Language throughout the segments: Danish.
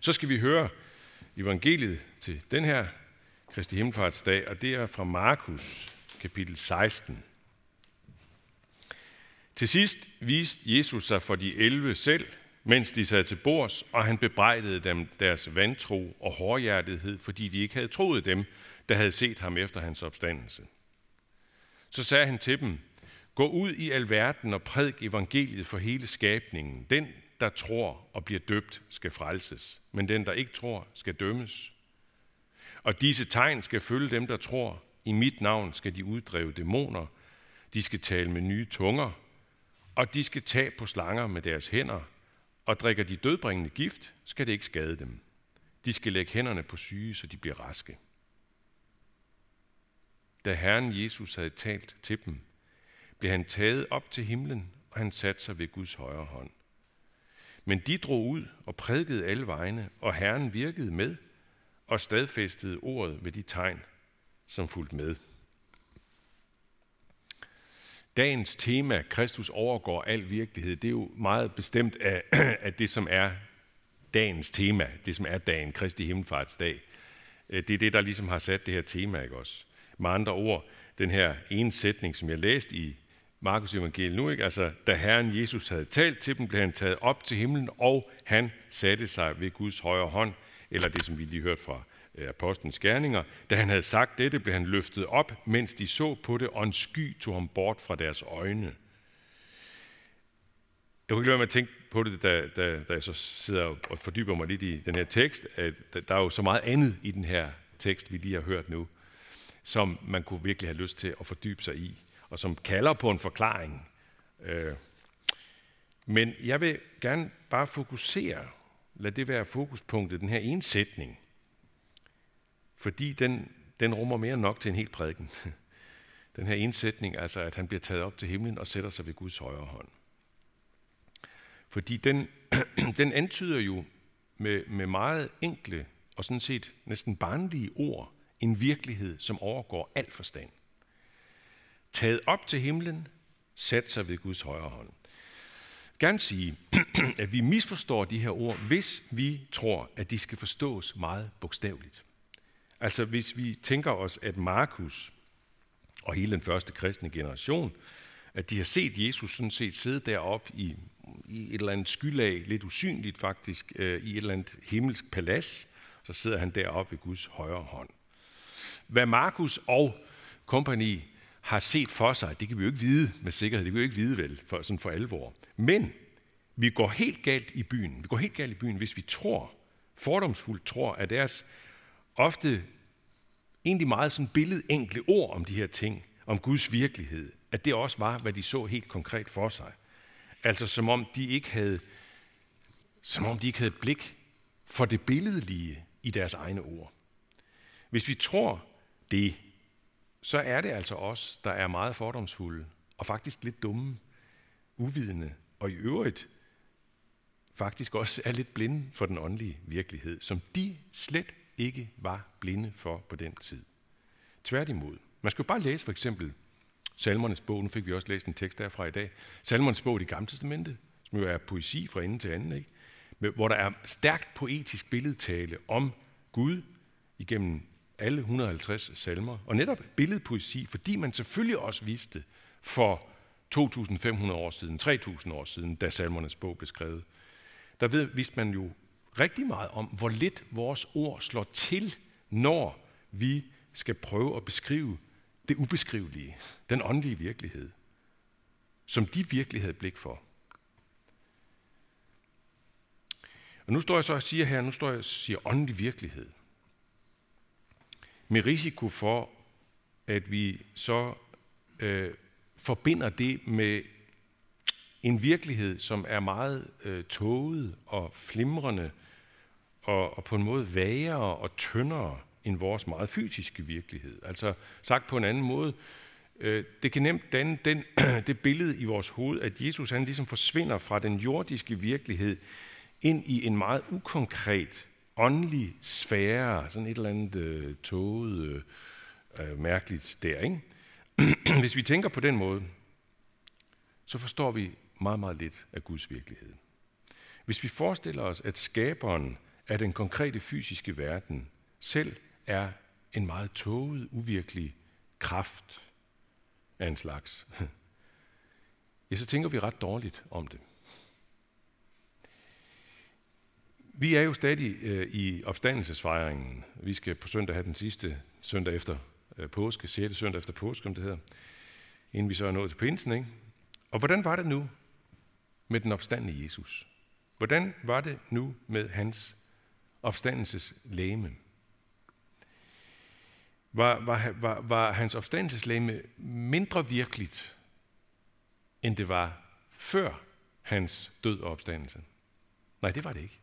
Så skal vi høre evangeliet til den her Kristi Himmelfartsdag, og det er fra Markus kapitel 16. Til sidst viste Jesus sig for de 11 selv, mens de sad til bords, og han bebrejdede dem deres vantro og hårdhjertethed, fordi de ikke havde troet dem, der havde set ham efter hans opstandelse. Så sagde han til dem, gå ud i alverden og prædik evangeliet for hele skabningen. Den, der tror og bliver døbt, skal frelses, men den, der ikke tror, skal dømmes. Og disse tegn skal følge dem, der tror. I mit navn skal de uddrive dæmoner. De skal tale med nye tunger, og de skal tage på slanger med deres hænder, og drikker de dødbringende gift, skal det ikke skade dem. De skal lægge hænderne på syge, så de bliver raske. Da Herren Jesus havde talt til dem, blev han taget op til himlen, og han satte sig ved Guds højre hånd. Men de drog ud og prædikede alle vegne, og Herren virkede med og stadfæstede ordet ved de tegn, som fulgte med. Dagens tema, Kristus overgår al virkelighed, det er jo meget bestemt af, af det, som er dagens tema, det som er dagen, Kristi Himmelfartsdag. Øh, det er det, der ligesom har sat det her tema, ikke også? Med andre ord, den her ene sætning, som jeg læste i Markus evangeliet nu, ikke? altså da Herren Jesus havde talt til dem, blev han taget op til himlen, og han satte sig ved Guds højre hånd, eller det, som vi lige hørte fra øh, apostlenes gerninger. Da han havde sagt dette, blev han løftet op, mens de så på det, og en sky tog ham bort fra deres øjne. Jeg kunne ikke lade med at tænke på det, da, da, da jeg så sidder og fordyber mig lidt i den her tekst, at der er jo så meget andet i den her tekst, vi lige har hørt nu, som man kunne virkelig have lyst til at fordybe sig i, og som kalder på en forklaring. Øh, men jeg vil gerne bare fokusere, lad det være fokuspunktet, den her ensætning, fordi den, den rummer mere end nok til en hel prædiken. Den her indsætning, altså at han bliver taget op til himlen og sætter sig ved Guds højre hånd. Fordi den, den antyder jo med, med meget enkle og sådan set næsten barnlige ord en virkelighed, som overgår al forstand. Taget op til himlen, sat sig ved Guds højre hånd. Gerne sige, at vi misforstår de her ord, hvis vi tror, at de skal forstås meget bogstaveligt. Altså hvis vi tænker os, at Markus og hele den første kristne generation, at de har set Jesus sådan set sidde deroppe i, i et eller andet skylag, lidt usynligt faktisk, øh, i et eller andet himmelsk palads, så sidder han deroppe ved Guds højre hånd. Hvad Markus og kompagni har set for sig, det kan vi jo ikke vide med sikkerhed, det kan vi jo ikke vide vel, for, sådan for alvor. Men vi går helt galt i byen. Vi går helt galt i byen, hvis vi tror, fordomsfuldt tror, at deres ofte egentlig meget sådan billedenkle ord om de her ting, om Guds virkelighed, at det også var, hvad de så helt konkret for sig. Altså som om de ikke havde, som om de ikke havde blik for det billedlige i deres egne ord. Hvis vi tror det, så er det altså os, der er meget fordomsfulde og faktisk lidt dumme, uvidende og i øvrigt faktisk også er lidt blinde for den åndelige virkelighed, som de slet ikke var blinde for på den tid. Tværtimod. Man skal jo bare læse for eksempel Salmernes bog, nu fik vi også læst en tekst derfra i dag, Salmernes bog i det gamle testamente, som jo er poesi fra ende til anden, ikke? hvor der er stærkt poetisk billedtale om Gud igennem alle 150 salmer, og netop billedpoesi, fordi man selvfølgelig også vidste for 2.500 år siden, 3.000 år siden, da salmernes bog blev skrevet, der ved, vidste man jo rigtig meget om, hvor lidt vores ord slår til, når vi skal prøve at beskrive det ubeskrivelige, den åndelige virkelighed, som de virkelig havde blik for. Og nu står jeg så og siger her, nu står jeg og siger åndelig virkelighed. Med risiko for, at vi så øh, forbinder det med en virkelighed, som er meget øh, tåget og flimrende og, og på en måde vagere og tyndere end vores meget fysiske virkelighed. Altså sagt på en anden måde, øh, det kan nemt danne den, det billede i vores hoved, at Jesus han ligesom forsvinder fra den jordiske virkelighed ind i en meget ukonkret, åndelig sfære, sådan et eller andet øh, tåget, øh, øh mærkeligt der. Ikke? Hvis vi tænker på den måde, så forstår vi meget, meget lidt af Guds virkelighed. Hvis vi forestiller os, at skaberen af den konkrete fysiske verden selv er en meget tåget, uvirkelig kraft af en slags, ja, så tænker vi ret dårligt om det. Vi er jo stadig øh, i opstandelsesfejringen. Vi skal på søndag have den sidste søndag efter øh, påske, 6. søndag efter påske, som det hedder, inden vi så er nået til pinsen. Ikke? Og hvordan var det nu med den opstandende Jesus? Hvordan var det nu med hans opstandelseslæme? Var, var, var, var hans opstandelseslæme mindre virkeligt, end det var før hans død og opstandelse? Nej, det var det ikke.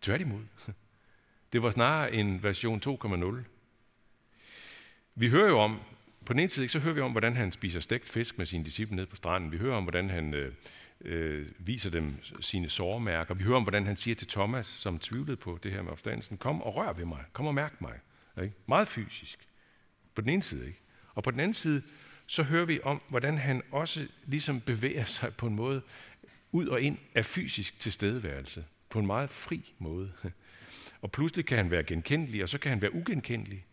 Tværtimod. Det var snarere en version 2,0. Vi hører jo om, på den ene side så hører vi om, hvordan han spiser stegt fisk med sine disciple ned på stranden. Vi hører om, hvordan han øh, øh, viser dem sine sårmærker. Vi hører om, hvordan han siger til Thomas, som tvivlede på det her med opstandelsen, kom og rør ved mig, kom og mærk mig. Ikke? Meget fysisk. På den ene side, ikke? Og på den anden side, så hører vi om, hvordan han også ligesom bevæger sig på en måde ud og ind af fysisk tilstedeværelse på en meget fri måde. Og pludselig kan han være genkendelig, og så kan han være ugenkendelig.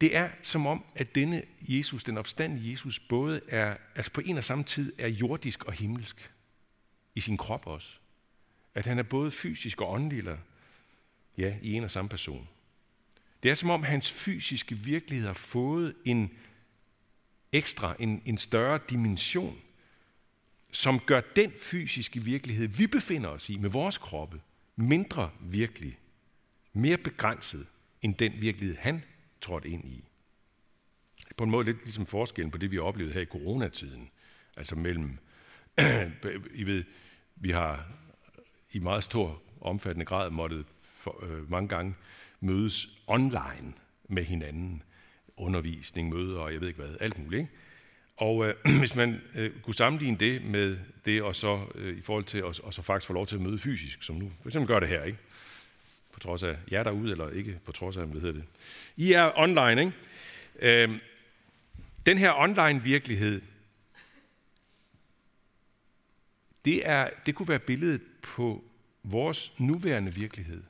Det er som om, at denne Jesus, den opstandende Jesus, både er, altså på en og samme tid er jordisk og himmelsk. I sin krop også. At han er både fysisk og åndelig, eller ja, i en og samme person. Det er som om, hans fysiske virkelighed har fået en ekstra, en, en større dimension som gør den fysiske virkelighed, vi befinder os i med vores kroppe, mindre virkelig, mere begrænset end den virkelighed, han trådte ind i. På en måde lidt ligesom forskellen på det, vi har oplevet her i coronatiden. Altså mellem, I ved, vi har i meget stor omfattende grad måttet for, øh, mange gange mødes online med hinanden. Undervisning, møder og jeg ved ikke hvad, alt muligt. Ikke? Og øh, hvis man øh, kunne sammenligne det med det, og så øh, i forhold til at og så faktisk få lov til at møde fysisk, som nu for eksempel gør det her, ikke? På trods af jer derude, eller ikke på trods af, hvad hedder det. I er online, ikke? Øh, den her online virkelighed, det, er, det kunne være billedet på vores nuværende virkelighed,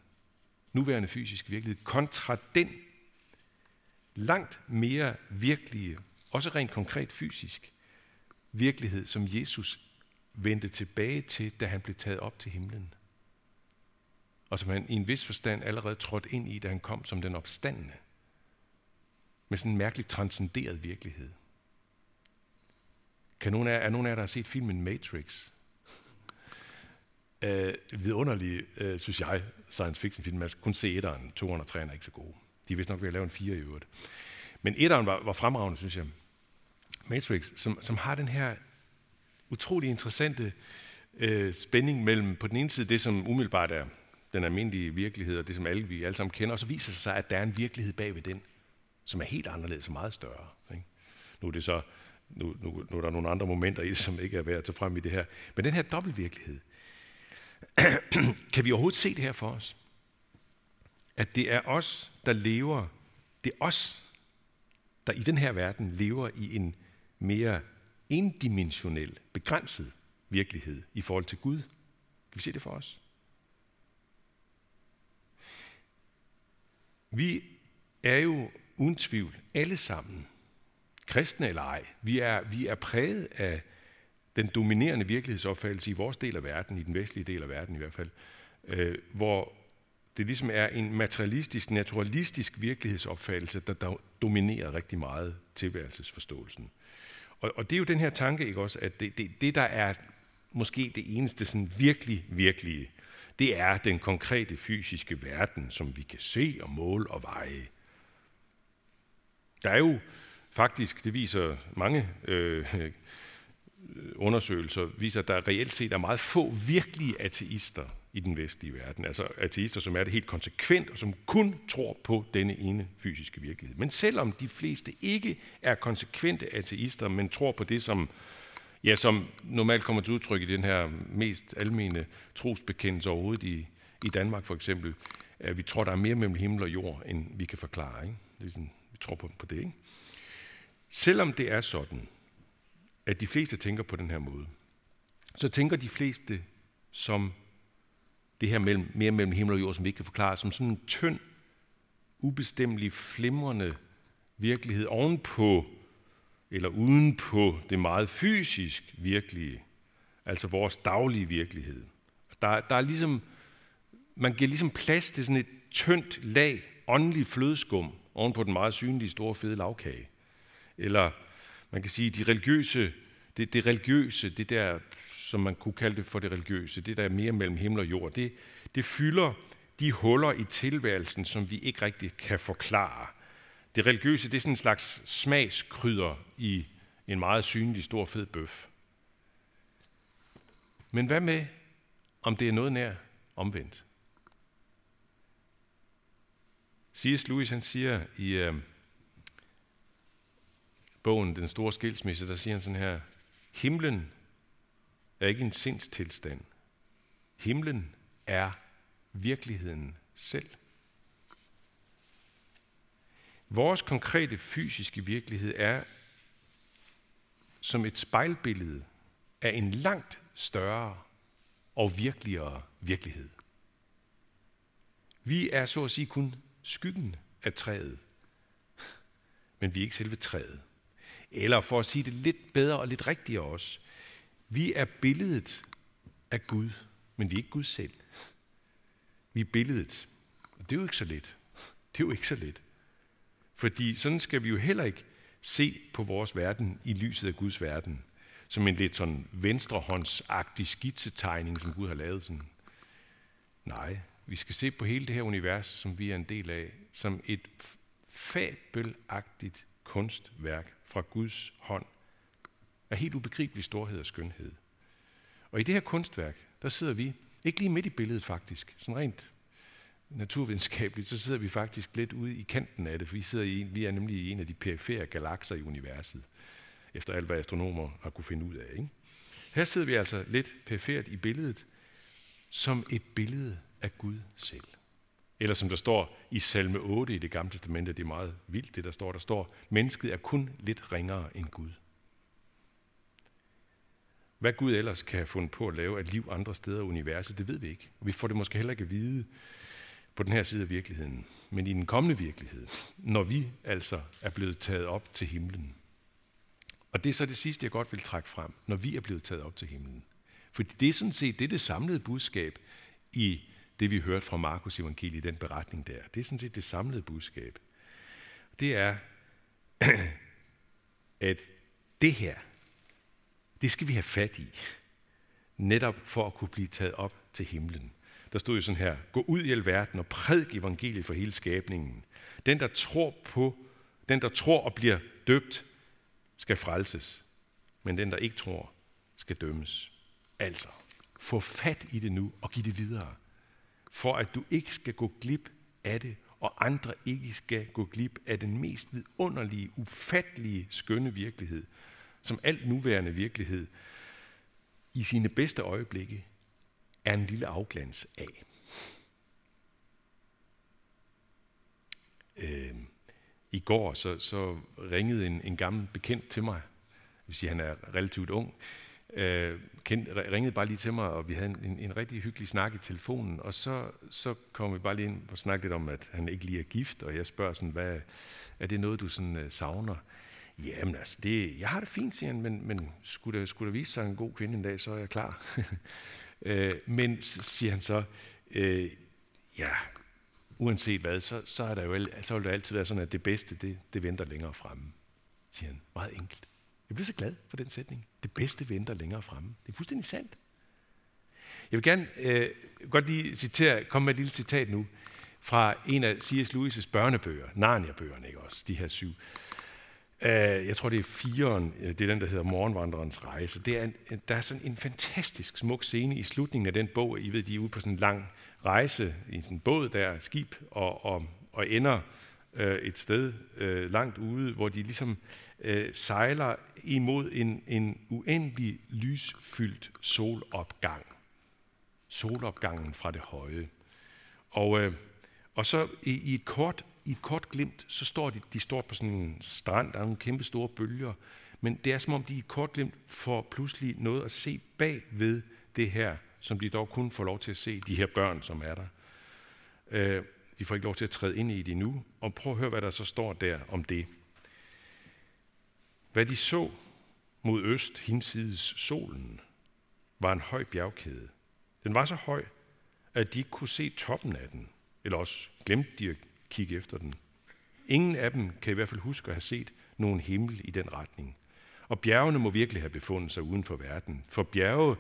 nuværende fysiske virkelighed, kontra den langt mere virkelige også rent konkret fysisk, virkelighed, som Jesus vendte tilbage til, da han blev taget op til himlen. Og som han i en vis forstand allerede trådte ind i, da han kom som den opstandende. Med sådan en mærkeligt transcenderet virkelighed. Kan nogen af, er nogen af jer, der har set filmen Matrix? øh, vidunderlig, øh, synes jeg, science fiction film. Man skal kun se etteren, toeren og treeren er ikke så gode. De er vist nok ved at lave en fire i øvrigt. Men etteren var, var fremragende, synes jeg. Matrix, som, som har den her utrolig interessante øh, spænding mellem på den ene side det, som umiddelbart er den almindelige virkelighed, og det, som alle, vi alle sammen kender, og så viser det sig, at der er en virkelighed bag ved den, som er helt anderledes og meget større. Ikke? Nu er det så nu, nu, nu er der nogle andre momenter i det, som ikke er værd at tage frem i det her. Men den her dobbeltvirkelighed, kan vi overhovedet se det her for os? At det er os, der lever, det er os, der i den her verden lever i en mere endimensionel, begrænset virkelighed i forhold til Gud. Kan vi se det for os? Vi er jo uden tvivl alle sammen, kristne eller ej, vi er, vi er præget af den dominerende virkelighedsopfattelse i vores del af verden, i den vestlige del af verden i hvert fald, øh, hvor det ligesom er en materialistisk, naturalistisk virkelighedsopfattelse, der, der dominerer rigtig meget tilværelsesforståelsen. Og, og det er jo den her tanke, ikke også, at det, det, det der er måske det eneste sådan virkelig, virkelige, det er den konkrete fysiske verden, som vi kan se og måle og veje. Der er jo faktisk, det viser mange øh, øh undersøgelser, viser, at der reelt set er meget få virkelige ateister i den vestlige verden. Altså ateister, som er det helt konsekvent, og som kun tror på denne ene fysiske virkelighed. Men selvom de fleste ikke er konsekvente ateister, men tror på det, som, ja, som normalt kommer til udtryk i den her mest almene trosbekendelse overhovedet i, i Danmark for eksempel, at vi tror, der er mere mellem himmel og jord, end vi kan forklare. Ikke? Det er sådan, vi tror på, på det. Ikke? Selvom det er sådan, at de fleste tænker på den her måde, så tænker de fleste som det her mellem, mere mellem himmel og jord, som vi ikke kan forklare, som sådan en tynd, ubestemmelig, flimrende virkelighed ovenpå eller uden på det meget fysisk virkelige, altså vores daglige virkelighed. Der, der er ligesom, man giver ligesom plads til sådan et tyndt lag åndelig flødeskum oven på den meget synlige store fede lavkage. Eller man kan sige, de religiøse, det, det religiøse, det der, som man kunne kalde det for det religiøse, det der er mere mellem himmel og jord, det, det fylder de huller i tilværelsen, som vi ikke rigtig kan forklare. Det religiøse, det er sådan en slags smagskrydder i en meget synlig, stor, fed bøf. Men hvad med, om det er noget nær omvendt? C.S. Lewis han siger i øh, bogen Den store skilsmisse, der siger han sådan her, himlen er ikke en sindstilstand. Himlen er virkeligheden selv. Vores konkrete fysiske virkelighed er som et spejlbillede af en langt større og virkeligere virkelighed. Vi er så at sige kun skyggen af træet, men vi er ikke selve træet. Eller for at sige det lidt bedre og lidt rigtigere også, vi er billedet af Gud, men vi er ikke Gud selv. Vi er billedet. Det er jo ikke så let. Det er jo ikke så let. Fordi sådan skal vi jo heller ikke se på vores verden i lyset af Guds verden. Som en lidt sådan venstrehåndsagtig skitsetegning, som Gud har lavet. Sådan. Nej, vi skal se på hele det her univers, som vi er en del af, som et fabelagtigt kunstværk fra Guds hånd af helt ubegribelig storhed og skønhed. Og i det her kunstværk, der sidder vi, ikke lige midt i billedet faktisk, sådan rent naturvidenskabeligt, så sidder vi faktisk lidt ude i kanten af det, for vi, sidder i, vi er nemlig i en af de perifere galakser i universet, efter alt hvad astronomer har kunne finde ud af. Ikke? Her sidder vi altså lidt perifert i billedet, som et billede af Gud selv. Eller som der står i salme 8 i det gamle testamente, det er meget vildt det der står, der står, mennesket er kun lidt ringere end Gud. Hvad Gud ellers kan have fundet på at lave af liv andre steder i universet, det ved vi ikke. Vi får det måske heller ikke at vide på den her side af virkeligheden, men i den kommende virkelighed, når vi altså er blevet taget op til himlen. Og det er så det sidste, jeg godt vil trække frem, når vi er blevet taget op til himlen. For det er sådan set det, er det samlede budskab i det, vi hørte fra Markus evangeliet, den beretning der. Det er sådan set det samlede budskab. Det er, at det her, det skal vi have fat i, netop for at kunne blive taget op til himlen. Der stod jo sådan her, gå ud i alverden og prædik evangeliet for hele skabningen. Den, der tror på, den, der tror og bliver døbt, skal frelses. Men den, der ikke tror, skal dømmes. Altså, få fat i det nu og giv det videre. For at du ikke skal gå glip af det, og andre ikke skal gå glip af den mest vidunderlige, ufattelige, skønne virkelighed, som alt nuværende virkelighed i sine bedste øjeblikke er en lille afglans af. Øh, I går så, så ringede en, en gammel bekendt til mig, hvis han er relativt ung, øh, kendt, ringede bare lige til mig, og vi havde en, en, en rigtig hyggelig snak i telefonen, og så, så kom vi bare lige ind og snakkede lidt om, at han ikke lige er gift, og jeg spørger sådan, hvad, er det noget, du sådan øh, savner? Jamen altså, det, jeg har det fint, siger han, men, men skulle, der, skulle der vise sig en god kvinde en dag, så er jeg klar. Øh, men, siger han så, øh, ja, uanset hvad, så, så, er der jo, så vil det altid være sådan, at det bedste, det, det venter længere fremme, siger han. Meget enkelt. Jeg bliver så glad for den sætning. Det bedste venter længere fremme. Det er fuldstændig sandt. Jeg vil gerne øh, godt lige citere, komme med et lille citat nu fra en af C.S. Lewis' børnebøger, Narnia-bøgerne, ikke også, de her syv. Øh, jeg tror, det er firen, øh, det er den, der hedder Morgenvandrerens rejse. Det er en, der er sådan en fantastisk smuk scene i slutningen af den bog. I ved, de er ude på sådan en lang rejse i sådan en båd der, skib, og, og, og ender øh, et sted øh, langt ude, hvor de ligesom øh, sejler imod en, en uendelig lysfyldt solopgang. Solopgangen fra det høje. Og, øh, og så i, i et kort i et kort glimt, så står de, de står på sådan en strand, der er nogle kæmpe store bølger, men det er som om de i et kort glimt får pludselig noget at se bag ved det her som de dog kun får lov til at se, de her børn, som er der. Øh, de får ikke lov til at træde ind i det nu, og prøv at høre, hvad der så står der om det. Hvad de så mod øst, hinsides solen, var en høj bjergkæde. Den var så høj, at de ikke kunne se toppen af den, eller også glemte de at kigge efter den. Ingen af dem kan i hvert fald huske at have set nogen himmel i den retning. Og bjergene må virkelig have befundet sig uden for verden. For bjerge,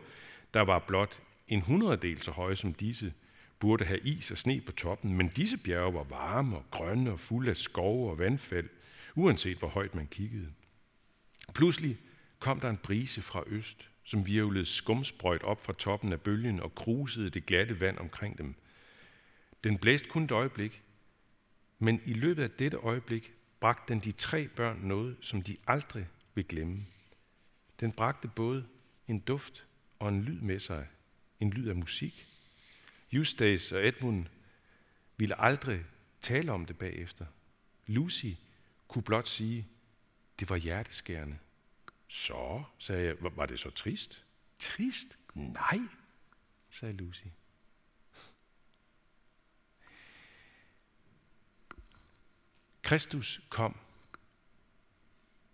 der var blot en hundreddel så høje som disse, burde have is og sne på toppen, men disse bjerge var varme og grønne og fulde af skove og vandfald, uanset hvor højt man kiggede. Pludselig kom der en brise fra øst, som virvlede skumsprøjt op fra toppen af bølgen og krusede det glatte vand omkring dem. Den blæste kun et øjeblik, men i løbet af dette øjeblik bragte den de tre børn noget, som de aldrig vil glemme. Den bragte både en duft og en lyd med sig, en lyd af musik. Eustace og Edmund ville aldrig tale om det bagefter. Lucy kunne blot sige, det var hjerteskærende. Så, sagde jeg, var det så trist? Trist? Nej, sagde Lucy. Kristus kom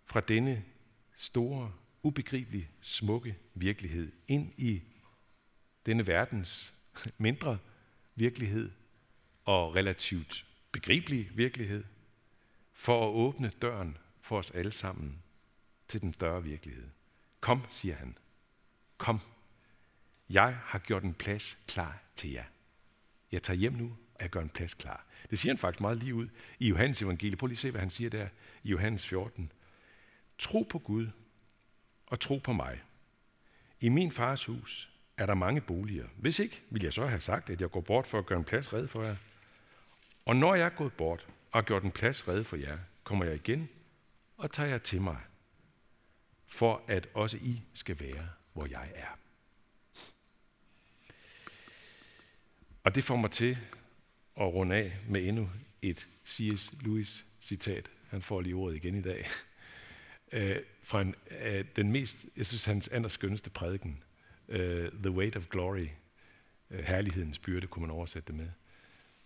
fra denne store, ubegribelig smukke virkelighed ind i denne verdens mindre virkelighed og relativt begribelig virkelighed, for at åbne døren for os alle sammen til den større virkelighed. Kom, siger han. Kom. Jeg har gjort en plads klar til jer. Jeg tager hjem nu, og jeg gør en plads klar. Det siger han faktisk meget lige ud i Johannes evangelie. Prøv lige at se, hvad han siger der i Johannes 14. Tro på Gud og tro på mig. I min fars hus er der mange boliger. Hvis ikke, vil jeg så have sagt, at jeg går bort for at gøre en plads red for jer. Og når jeg er gået bort og har gjort en plads red for jer, kommer jeg igen og tager jer til mig, for at også I skal være, hvor jeg er. Og det får mig til at runde af med endnu et C.S. Lewis citat. Han får lige ordet igen i dag. Øh, fra en, øh, den mest, jeg synes, hans allerskønneste prædiken, øh, The Weight of Glory, øh, herlighedens byrde, kunne man oversætte det med,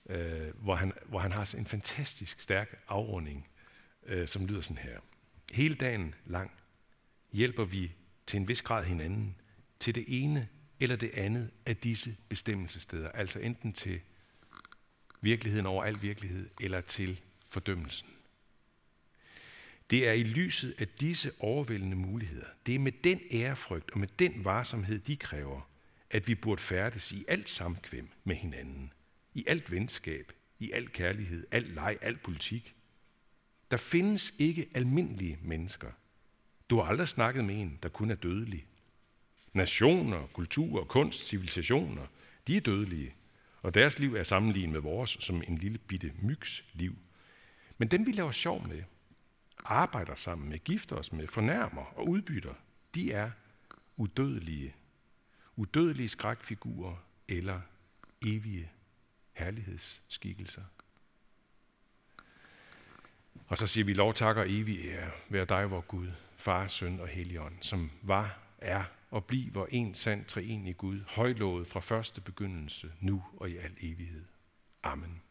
øh, hvor, han, hvor han har en fantastisk stærk afrunding, øh, som lyder sådan her. Hele dagen lang hjælper vi til en vis grad hinanden til det ene eller det andet af disse bestemmelsesteder, altså enten til virkeligheden over al virkelighed, eller til fordømmelsen. Det er i lyset af disse overvældende muligheder, det er med den ærefrygt og med den varsomhed, de kræver, at vi burde færdes i alt samkvem med hinanden, i alt venskab, i al kærlighed, al leg, al politik. Der findes ikke almindelige mennesker. Du har aldrig snakket med en, der kun er dødelig. Nationer, kulturer, kunst, civilisationer, de er dødelige, og deres liv er sammenlignet med vores som en lille bitte mygs liv. Men dem vi laver sjov med, arbejder sammen med, gifter os med, fornærmer og udbytter, de er udødelige. Udødelige skrækfigurer eller evige herlighedsskikkelser. Og så siger vi lov, tak og evig ære vær dig, vor Gud, Far, Søn og Helligånd, som var, er og bliver en sand treenig Gud, højlovet fra første begyndelse, nu og i al evighed. Amen.